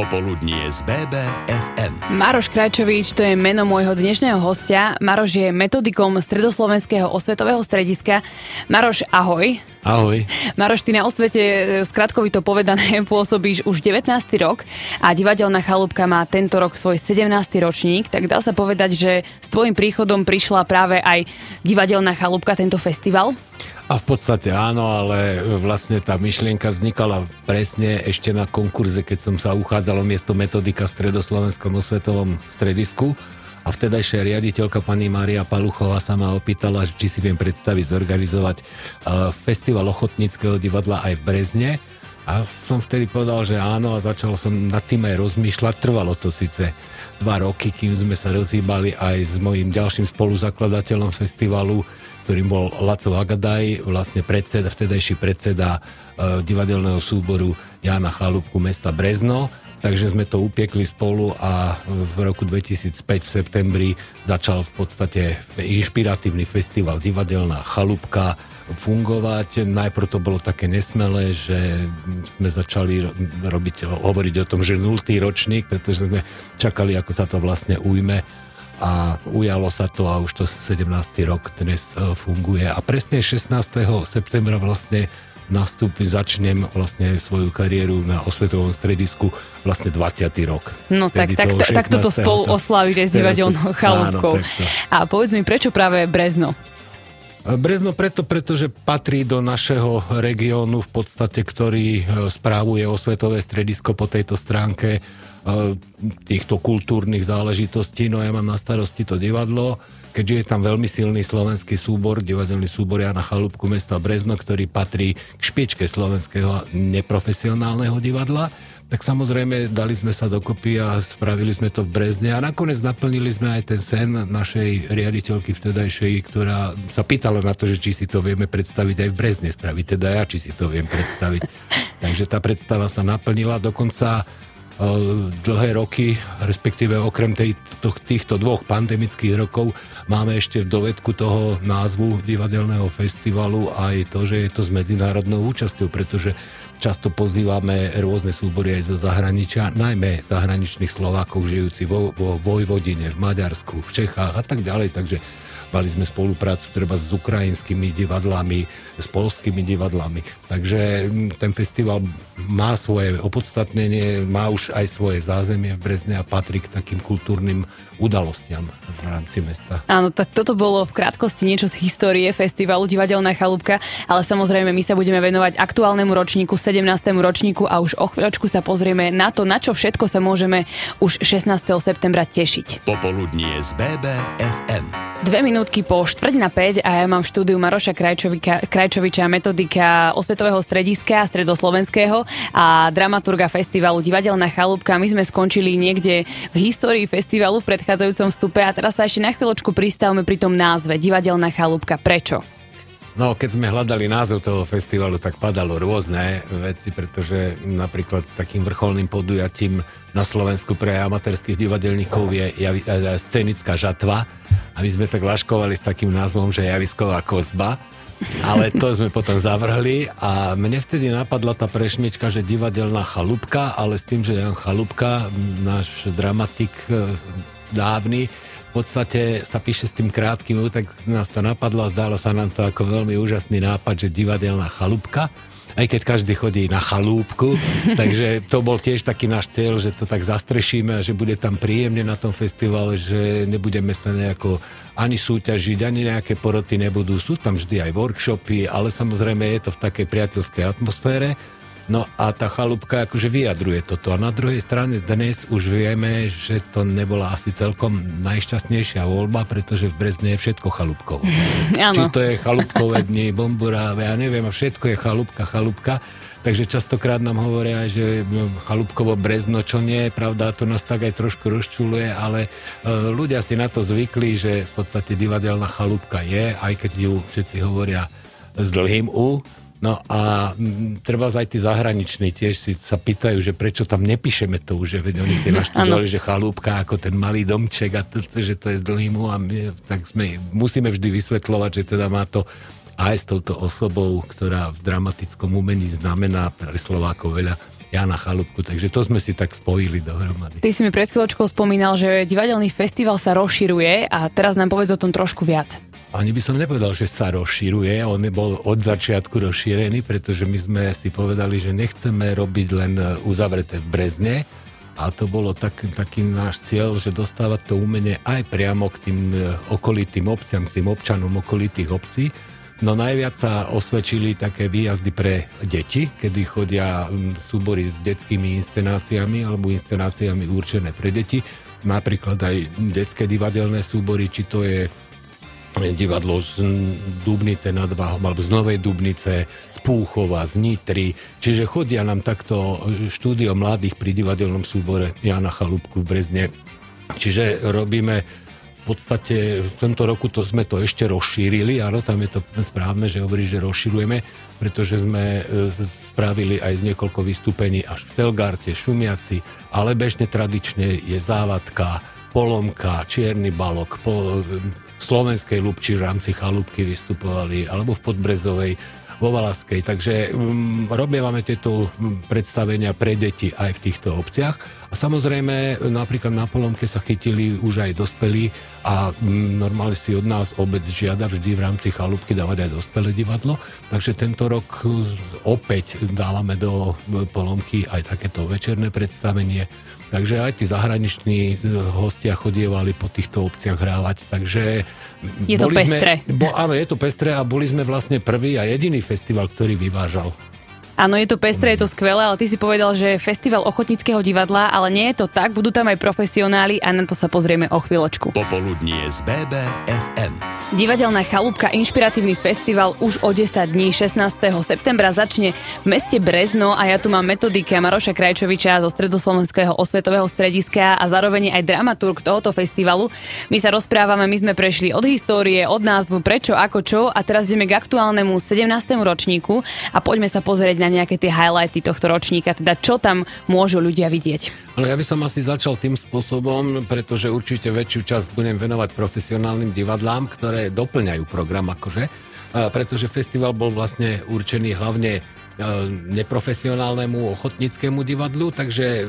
Popoludnie z BBFM. Maroš Krajčovič, to je meno môjho dnešného hostia. Maroš je metodikom Stredoslovenského osvetového strediska. Maroš, ahoj. Ahoj. Maroš, ty na osvete, e, skratkovito povedané, pôsobíš už 19. rok a divadelná chalúbka má tento rok svoj 17. ročník, tak dá sa povedať, že s tvojim príchodom prišla práve aj divadelná chalúbka, tento festival? A v podstate áno, ale vlastne tá myšlienka vznikala presne ešte na konkurze, keď som sa uchádzal o miesto metodika v Stredoslovenskom osvetovom stredisku. A vtedajšia riaditeľka pani Mária Paluchová sa ma opýtala, či si viem predstaviť zorganizovať uh, festival ochotníckého divadla aj v Brezne. A som vtedy povedal, že áno a začal som nad tým aj rozmýšľať. Trvalo to síce dva roky, kým sme sa rozhýbali aj s mojim ďalším spoluzakladateľom festivalu, ktorým bol Laco Agadaj, vlastne predseda, vtedajší predseda e, divadelného súboru Jana Chalúbku mesta Brezno. Takže sme to upiekli spolu a v roku 2005 v septembri začal v podstate inšpiratívny festival Divadelná chalúbka fungovať. Najprv to bolo také nesmelé, že sme začali robiť, hovoriť o tom, že nultý ročník, pretože sme čakali, ako sa to vlastne ujme a ujalo sa to a už to 17. rok dnes e, funguje. A presne 16. septembra vlastne nastúpi, začnem vlastne svoju kariéru na osvetovom stredisku vlastne 20. rok. No tak, tak, tak toto spolu oslavíš aj s divadelnou chalúbkou. A povedz mi, prečo práve Brezno? E, Brezno preto, pretože patrí do našeho regiónu v podstate, ktorý e, správuje osvetové stredisko po tejto stránke týchto kultúrnych záležitostí, no ja mám na starosti to divadlo, keďže je tam veľmi silný slovenský súbor, divadelný súbor Jana Chalúbku mesta Brezno, ktorý patrí k špičke slovenského neprofesionálneho divadla, tak samozrejme dali sme sa dokopy a spravili sme to v Brezne a nakoniec naplnili sme aj ten sen našej riaditeľky vtedajšej, ktorá sa pýtala na to, že či si to vieme predstaviť aj v Brezne spraviť, teda ja či si to viem predstaviť. Takže tá predstava sa naplnila, dokonca dlhé roky, respektíve okrem tej, to, týchto dvoch pandemických rokov máme ešte v dovedku toho názvu divadelného festivalu aj to, že je to s medzinárodnou účasťou, pretože často pozývame rôzne súbory aj zo zahraničia, najmä zahraničných Slovákov žijúci vo, vo Vojvodine, v Maďarsku, v Čechách a tak ďalej, takže Mali sme spoluprácu treba s ukrajinskými divadlami, s polskými divadlami. Takže mm, ten festival má svoje opodstatnenie, má už aj svoje zázemie v Brezne a patrí k takým kultúrnym udalostiam v rámci mesta. Áno, tak toto bolo v krátkosti niečo z histórie festivalu Divadelná chalúbka, ale samozrejme my sa budeme venovať aktuálnemu ročníku, 17. ročníku a už o chvíľočku sa pozrieme na to, na čo všetko sa môžeme už 16. septembra tešiť. Popoludnie z BBFM. Dve minútky po štvrť na 5 a ja mám v štúdiu Maroša Krajčoviča, metodika osvetového strediska stredoslovenského a dramaturga festivalu Divadelná chalúbka. My sme skončili niekde v histórii festivalu v predchádzajúcom vstupe a teraz sa ešte na chvíľočku pristavme pri tom názve Divadelná chalúbka. Prečo? No, keď sme hľadali názov toho festivalu, tak padalo rôzne veci, pretože napríklad takým vrcholným podujatím na Slovensku pre amatérských divadelníkov je javi, e, scenická žatva. A my sme tak laškovali s takým názvom, že javisková kozba. Ale to sme potom zavrhli a mne vtedy napadla tá prešmička, že divadelná chalúbka, ale s tým, že Jan Chalúbka, náš dramatik e, dávny, v podstate sa píše s tým krátkým tak nás to napadlo a zdalo sa nám to ako veľmi úžasný nápad, že divadelná chalúbka. Aj keď každý chodí na chalúbku, takže to bol tiež taký náš cieľ, že to tak zastrešíme a že bude tam príjemne na tom festivale, že nebudeme sa nejako ani súťažiť, ani nejaké poroty nebudú. Sú tam vždy aj workshopy, ale samozrejme je to v takej priateľskej atmosfére No a tá chalúbka akože vyjadruje toto. A na druhej strane dnes už vieme, že to nebola asi celkom najšťastnejšia voľba, pretože v Brezne je všetko chalúbkov. Či to je chalúbkové dni, bomburáve, ja neviem, a všetko je chalúbka, chalúbka. Takže častokrát nám hovoria, že no, chalúbkovo brezno, čo nie je pravda, to nás tak aj trošku rozčuluje, ale e, ľudia si na to zvykli, že v podstate divadelná chalúbka je, aj keď ju všetci hovoria s dlhým U, No a m, treba aj tí zahraniční tiež si sa pýtajú, že prečo tam nepíšeme to už, že veď oni si naštudovali, že chalúbka ako ten malý domček a to, že to je s dlhým a my, tak sme, musíme vždy vysvetľovať, že teda má to aj s touto osobou, ktorá v dramatickom umení znamená pre Slovákov veľa, Jana Chalúbku, takže to sme si tak spojili dohromady. Ty si mi pred chvíľočkou spomínal, že divadelný festival sa rozširuje a teraz nám povedz o tom trošku viac. Ani by som nepovedal, že sa rozširuje, on bol od začiatku rozšírený, pretože my sme si povedali, že nechceme robiť len uzavreté v Brezne, a to bolo tak, taký náš cieľ, že dostávať to umenie aj priamo k tým e, okolitým obciam, k tým občanom okolitých obcí. No najviac sa osvedčili také výjazdy pre deti, kedy chodia súbory s detskými inscenáciami alebo inscenáciami určené pre deti. Napríklad aj detské divadelné súbory, či to je divadlo z Dubnice nad Váhom alebo z Novej Dubnice, z Púchova, z Nitry. Čiže chodia nám takto štúdio mladých pri divadelnom súbore Jana Chalúbku v Brezne. Čiže robíme v podstate v tomto roku to sme to ešte rozšírili, áno, tam je to správne, že hovorí, že rozširujeme, pretože sme e, spravili aj niekoľko vystúpení až v Telgarte, Šumiaci, ale bežne tradične je závadka, polomka, čierny balok, po, slovenskej Lubči v rámci chalúbky vystupovali, alebo v Podbrezovej, vo Valaskej. Takže um, robievame tieto predstavenia pre deti aj v týchto obciach. A samozrejme, napríklad na Polomke sa chytili už aj dospelí a um, normálne si od nás obec žiada vždy v rámci chalúbky dávať aj dospelé divadlo. Takže tento rok opäť dávame do Polomky aj takéto večerné predstavenie Takže aj tí zahraniční hostia chodievali po týchto obciach hrávať. Takže je to pestré. Sme, bo, áno, je to pestré a boli sme vlastne prvý a jediný festival, ktorý vyvážal. Áno, je to pestré, je to skvelé, ale ty si povedal, že festival ochotnického divadla, ale nie je to tak, budú tam aj profesionáli a na to sa pozrieme o chvíľočku. Popoludnie z BBFM. Divadelná chalúbka Inšpiratívny festival už o 10 dní 16. septembra začne v meste Brezno a ja tu mám metodika Maroša Krajčoviča zo Stredoslovenského osvetového strediska a zároveň aj dramaturg tohoto festivalu. My sa rozprávame, my sme prešli od histórie, od názvu, prečo, ako, čo a teraz ideme k aktuálnemu 17. ročníku a poďme sa pozrieť na nejaké tie highlighty tohto ročníka, teda čo tam môžu ľudia vidieť? Ale ja by som asi začal tým spôsobom, pretože určite väčšiu časť budem venovať profesionálnym divadlám, ktoré doplňajú program akože, pretože festival bol vlastne určený hlavne neprofesionálnemu ochotnickému divadlu, takže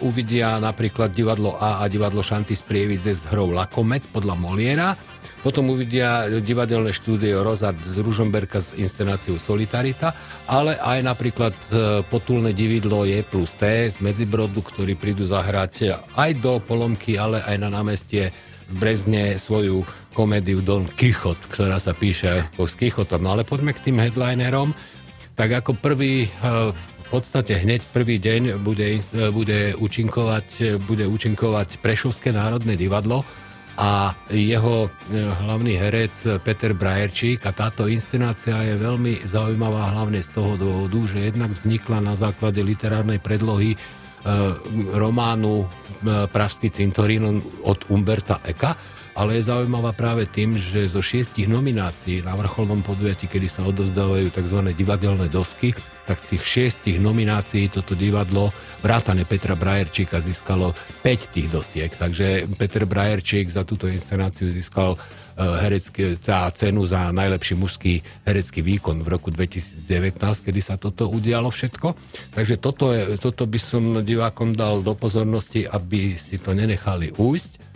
uvidia napríklad divadlo A a divadlo Šanty z Prievidze s hrou Lakomec podľa Moliera potom uvidia divadelné štúdio Rozard z Ružomberka s inscenáciou Solitarita, ale aj napríklad e, potulné dividlo Je plus T z Medzibrodu, ktorí prídu zahrať aj do Polomky, ale aj na námestie v Brezne svoju komédiu Don Kichot, ktorá sa píše s Kichotom. No ale poďme k tým headlinerom. Tak ako prvý e, v podstate hneď prvý deň bude, bude, účinkovať, bude účinkovať Prešovské národné divadlo, a jeho hlavný herec Peter Brajerčík a táto inscenácia je veľmi zaujímavá hlavne z toho dôvodu, že jednak vznikla na základe literárnej predlohy románu Pražský cintorín od Umberta Eka, ale je zaujímavá práve tým, že zo šiestich nominácií na vrcholnom podujatí, kedy sa odovzdávajú tzv. divadelné dosky, tak z tých šiestich nominácií toto divadlo vrátane Petra Brajerčíka získalo 5 tých dosiek. Takže Peter Brajerčík za túto inscenáciu získal e, herecký, tá cenu za najlepší mužský herecký výkon v roku 2019, kedy sa toto udialo všetko. Takže toto, je, toto by som divákom dal do pozornosti, aby si to nenechali újsť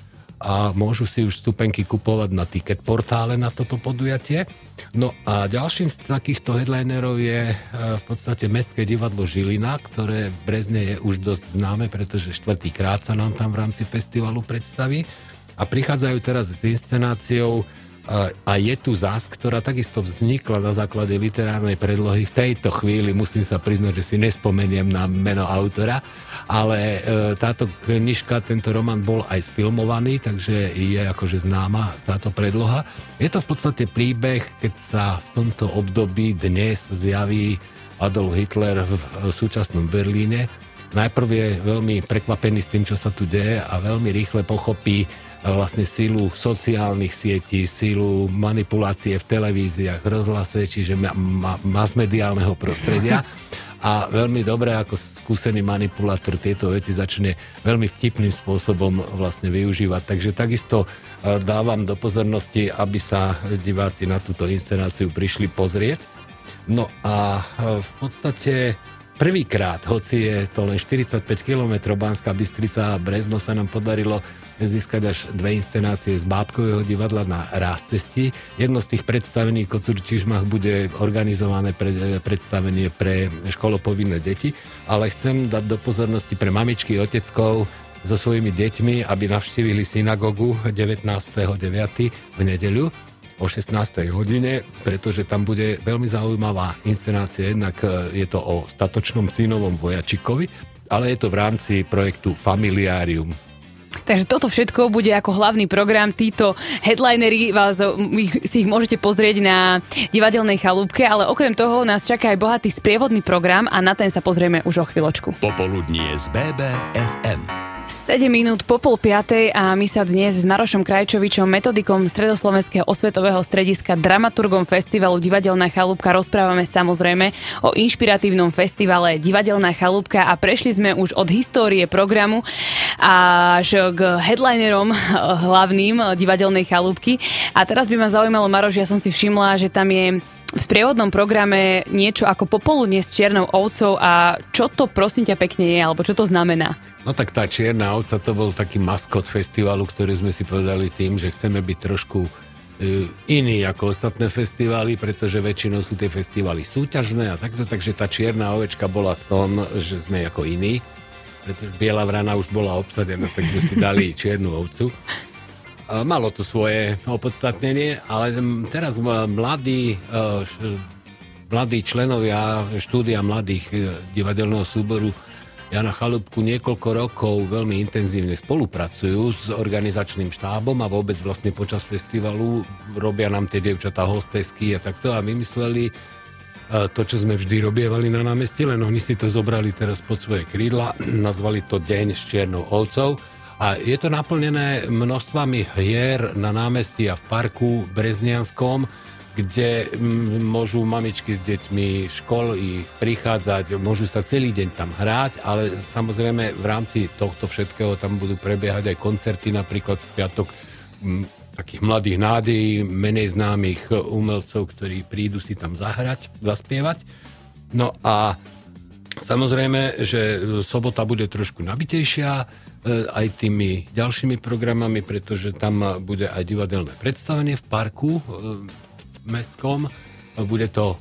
a môžu si už stupenky kupovať na ticket portále na toto podujatie. No a ďalším z takýchto headlinerov je e, v podstate Mestské divadlo Žilina, ktoré v Brezne je už dosť známe, pretože štvrtýkrát sa nám tam v rámci festivalu predstaví. A prichádzajú teraz s inscenáciou a je tu zás, ktorá takisto vznikla na základe literárnej predlohy. V tejto chvíli musím sa priznať, že si nespomeniem na meno autora, ale e, táto knižka, tento román bol aj sfilmovaný, takže je akože známa táto predloha. Je to v podstate príbeh, keď sa v tomto období dnes zjaví Adolf Hitler v súčasnom Berlíne. Najprv je veľmi prekvapený s tým, čo sa tu deje a veľmi rýchle pochopí, vlastne sílu sociálnych sietí, sílu manipulácie v televíziách, rozhlase, čiže ma, ma, masmediálneho prostredia. A veľmi dobre ako skúsený manipulátor tieto veci začne veľmi vtipným spôsobom vlastne využívať. Takže takisto e, dávam do pozornosti, aby sa diváci na túto inscenáciu prišli pozrieť. No a e, v podstate prvýkrát, hoci je to len 45 km Banská Bystrica a Brezno sa nám podarilo získať až dve inscenácie z Bábkového divadla na cesti. Jedno z tých predstavení Kocúr Čižmach bude organizované pre, predstavenie pre školopovinné deti, ale chcem dať do pozornosti pre mamičky, oteckov, so svojimi deťmi, aby navštívili synagogu 19.9. v nedeľu o 16. hodine, pretože tam bude veľmi zaujímavá inscenácia. Jednak e, je to o statočnom synovom vojačikovi, ale je to v rámci projektu Familiárium. Takže toto všetko bude ako hlavný program. Títo headlinery vás, si ich môžete pozrieť na divadelnej chalúbke, ale okrem toho nás čaká aj bohatý sprievodný program a na ten sa pozrieme už o chvíľočku. Popoludnie z BBFM. 7 minút po pol piatej a my sa dnes s Marošom Krajčovičom, metodikom Stredoslovenského osvetového strediska, dramaturgom festivalu Divadelná chalúbka rozprávame samozrejme o inšpiratívnom festivale Divadelná chalúbka a prešli sme už od histórie programu až k headlinerom hlavným Divadelnej chalúbky. A teraz by ma zaujímalo, Maroš, ja som si všimla, že tam je v sprievodnom programe niečo ako popoludne s čiernou ovcou a čo to prosím ťa pekne je, alebo čo to znamená? No tak tá čierna ovca to bol taký maskot festivalu, ktorý sme si povedali tým, že chceme byť trošku e, iný ako ostatné festivály, pretože väčšinou sú tie festivály súťažné a takto, takže tá čierna ovečka bola v tom, že sme ako iní, pretože Biela vrana už bola obsadená, tak sme si dali čiernu ovcu. Malo to svoje opodstatnenie, ale teraz mladí, e, mladí členovia štúdia mladých e, divadelného súboru Jana Chalúbku niekoľko rokov veľmi intenzívne spolupracujú s organizačným štábom a vôbec vlastne počas festivalu robia nám tie dievčatá hostesky a takto. A vymysleli e, to, čo sme vždy robievali na námestí, len oni si to zobrali teraz pod svoje krídla, nazvali to Deň s čiernou ovcou a je to naplnené množstvami hier na námestí a v parku Breznianskom, kde môžu mamičky s deťmi školy prichádzať, môžu sa celý deň tam hrať, ale samozrejme v rámci tohto všetkého tam budú prebiehať aj koncerty, napríklad v piatok takých mladých nádejí, menej známych umelcov, ktorí prídu si tam zahrať, zaspievať. No a samozrejme, že sobota bude trošku nabitejšia, aj tými ďalšími programami, pretože tam bude aj divadelné predstavenie v parku e, mestskom. Bude to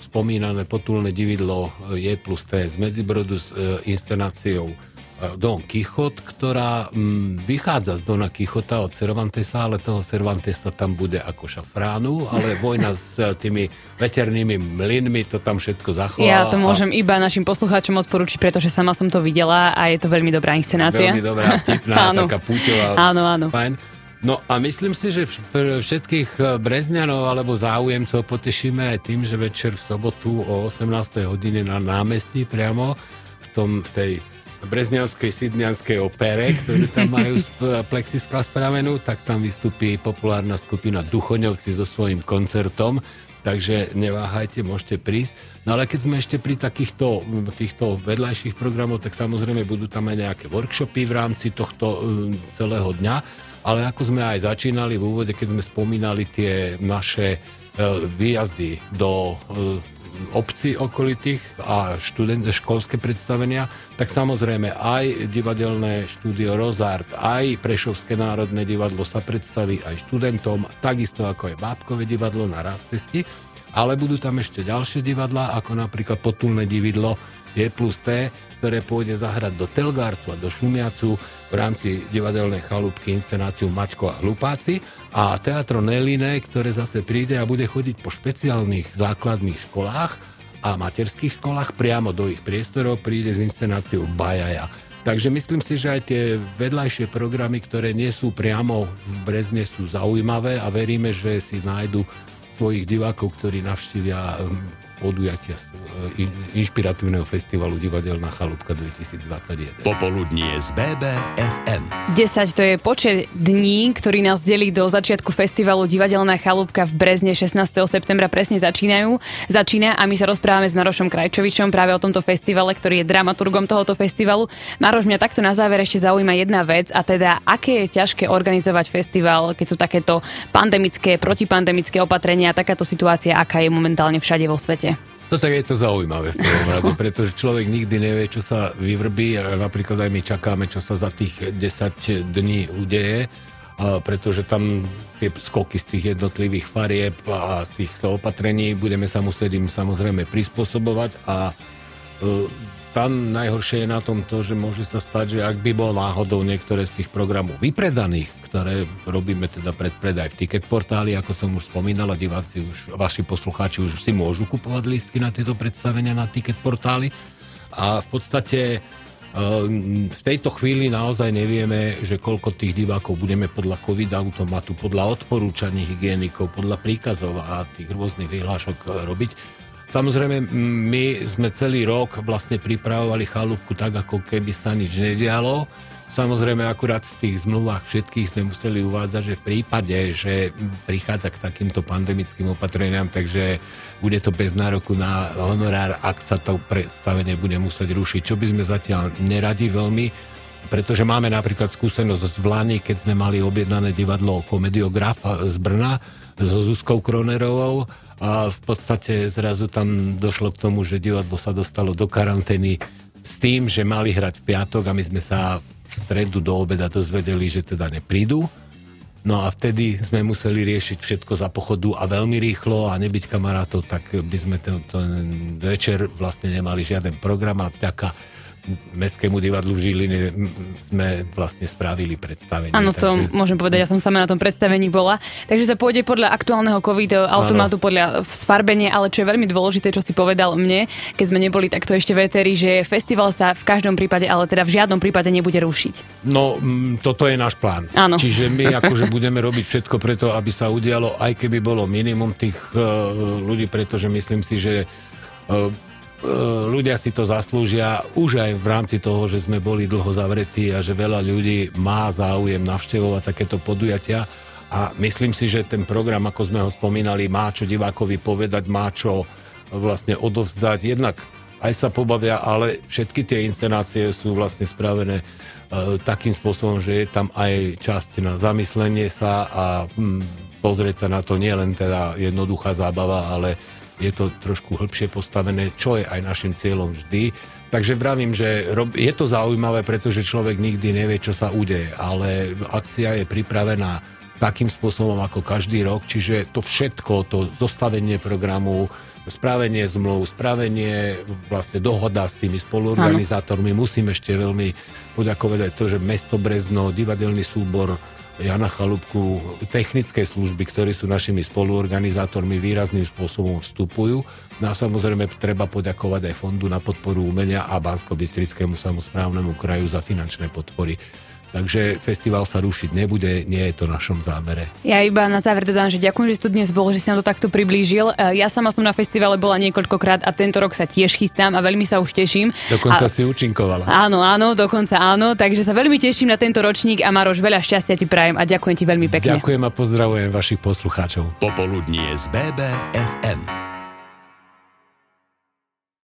spomínané potulné dividlo Je plus T z Medzibrodu s e, inscenáciou Don Kichot, ktorá mm, vychádza z Dona Kichota od Cervantesa, ale toho Cervantesa tam bude ako šafránu, ale vojna s tými veternými mlynmi to tam všetko zachová. Ja to môžem a... iba našim poslucháčom odporučiť, pretože sama som to videla a je to veľmi dobrá inscenácia. Veľmi dobrá, vtipná, taká púťová. Áno, áno. Fajn. No a myslím si, že všetkých eh, brezňanov alebo záujemcov potešíme aj tým, že večer v sobotu o 18. hodine na námestí priamo v, tom, v tej brezňanskej sydnianskej opere, ktorú tam majú z plexiskla spravenú, tak tam vystupí populárna skupina Duchoňovci so svojím koncertom, takže neváhajte, môžete prísť. No ale keď sme ešte pri takýchto týchto vedľajších programoch, tak samozrejme budú tam aj nejaké workshopy v rámci tohto um, celého dňa, ale ako sme aj začínali v úvode, keď sme spomínali tie naše uh, výjazdy do obcí okolitých a študent, školské predstavenia, tak samozrejme aj divadelné štúdio Rozart, aj Prešovské národné divadlo sa predstaví aj študentom, takisto ako je Bábkové divadlo na cesti, ale budú tam ešte ďalšie divadlá, ako napríklad Potulné divadlo je plus T, ktoré pôjde zahrať do Telgartu a do Šumiacu v rámci divadelnej chalúbky inscenáciu Mačko a hlupáci a Teatro Neline, ktoré zase príde a bude chodiť po špeciálnych základných školách a materských školách priamo do ich priestorov príde s inscenáciou Bajaja. Takže myslím si, že aj tie vedľajšie programy, ktoré nie sú priamo v Brezne, sú zaujímavé a veríme, že si nájdu svojich divákov, ktorí navštívia podujatia e, inšpiratívneho festivalu Divadelná chalúbka 2021. Popoludnie z BBFM. 10 to je počet dní, ktorý nás delí do začiatku festivalu Divadelná chalúbka v Brezne 16. septembra presne začínajú. Začína a my sa rozprávame s Marošom Krajčovičom práve o tomto festivale, ktorý je dramaturgom tohoto festivalu. Maroš, mňa takto na záver ešte zaujíma jedna vec a teda, aké je ťažké organizovať festival, keď sú takéto pandemické, protipandemické opatrenia, takáto situácia, aká je momentálne všade vo svete? No tak je to zaujímavé v prvom rade, pretože človek nikdy nevie, čo sa vyvrbí. Napríklad aj my čakáme, čo sa za tých 10 dní udeje, pretože tam tie skoky z tých jednotlivých farieb a z týchto opatrení budeme sa musieť im samozrejme prispôsobovať a e, tam najhoršie je na tom to, že môže sa stať, že ak by bol náhodou niektoré z tých programov vypredaných, ktoré robíme teda predpredaj v ticket portáli, ako som už spomínal, a diváci už, vaši poslucháči už si môžu kupovať lístky na tieto predstavenia na ticket portáli. A v podstate eh, v tejto chvíli naozaj nevieme, že koľko tých divákov budeme podľa COVID-automatu, podľa odporúčaní hygienikov, podľa príkazov a tých rôznych vyhlášok robiť. Samozrejme, my sme celý rok vlastne pripravovali chalúbku tak, ako keby sa nič nedialo. Samozrejme, akurát v tých zmluvách všetkých sme museli uvádzať, že v prípade, že prichádza k takýmto pandemickým opatreniam, takže bude to bez nároku na honorár, ak sa to predstavenie bude musieť rušiť, čo by sme zatiaľ neradi veľmi, pretože máme napríklad skúsenosť z Vlány, keď sme mali objednané divadlo Komediograf z Brna so Zuzkou Kronerovou, a v podstate zrazu tam došlo k tomu, že divadlo sa dostalo do karantény s tým, že mali hrať v piatok a my sme sa v stredu do obeda dozvedeli, že teda neprídu. No a vtedy sme museli riešiť všetko za pochodu a veľmi rýchlo a nebyť kamarátov, tak by sme ten, ten večer vlastne nemali žiaden program a vďaka Mestskému divadlu v Žiline sme vlastne spravili predstavenie. Áno, to takže... môžem povedať, ja som sama na tom predstavení bola. Takže sa pôjde podľa aktuálneho COVID automatu, ano. podľa sfarbenia, ale čo je veľmi dôležité, čo si povedal mne, keď sme neboli takto ešte veteri, že festival sa v každom prípade, ale teda v žiadnom prípade nebude rušiť. No, m, toto je náš plán. Áno. Čiže my akože budeme robiť všetko preto, aby sa udialo, aj keby bolo minimum tých uh, ľudí, pretože myslím si, že uh, ľudia si to zaslúžia už aj v rámci toho, že sme boli dlho zavretí a že veľa ľudí má záujem navštevovať takéto podujatia a myslím si, že ten program, ako sme ho spomínali, má čo divákovi povedať, má čo vlastne odovzdať. Jednak aj sa pobavia, ale všetky tie inscenácie sú vlastne spravené e, takým spôsobom, že je tam aj časť na zamyslenie sa a hm, pozrieť sa na to nie len teda jednoduchá zábava, ale je to trošku hĺbšie postavené, čo je aj našim cieľom vždy. Takže vravím, že je to zaujímavé, pretože človek nikdy nevie, čo sa udeje, ale akcia je pripravená takým spôsobom ako každý rok, čiže to všetko, to zostavenie programu, správenie zmluv, správenie vlastne dohoda s tými spoluorganizátormi. Musím ešte veľmi poďakovať aj to, že mesto Brezno, divadelný súbor, Jana Chalúbku, technické služby, ktorí sú našimi spoluorganizátormi, výrazným spôsobom vstupujú. No a samozrejme treba poďakovať aj Fondu na podporu umenia a Bansko-Bystrickému samozprávnemu kraju za finančné podpory. Takže festival sa rušiť nebude, nie je to v našom zámere. Ja iba na záver dodám, že ďakujem, že si tu dnes bol, že si nám to takto priblížil. E, ja sama som na festivale bola niekoľkokrát a tento rok sa tiež chystám a veľmi sa už teším. Dokonca a... si účinkovala. Áno, áno, dokonca áno, takže sa veľmi teším na tento ročník a Maroš, veľa šťastia ti prajem a ďakujem ti veľmi pekne. Ďakujem a pozdravujem vašich poslucháčov. Popoludnie z BBFM.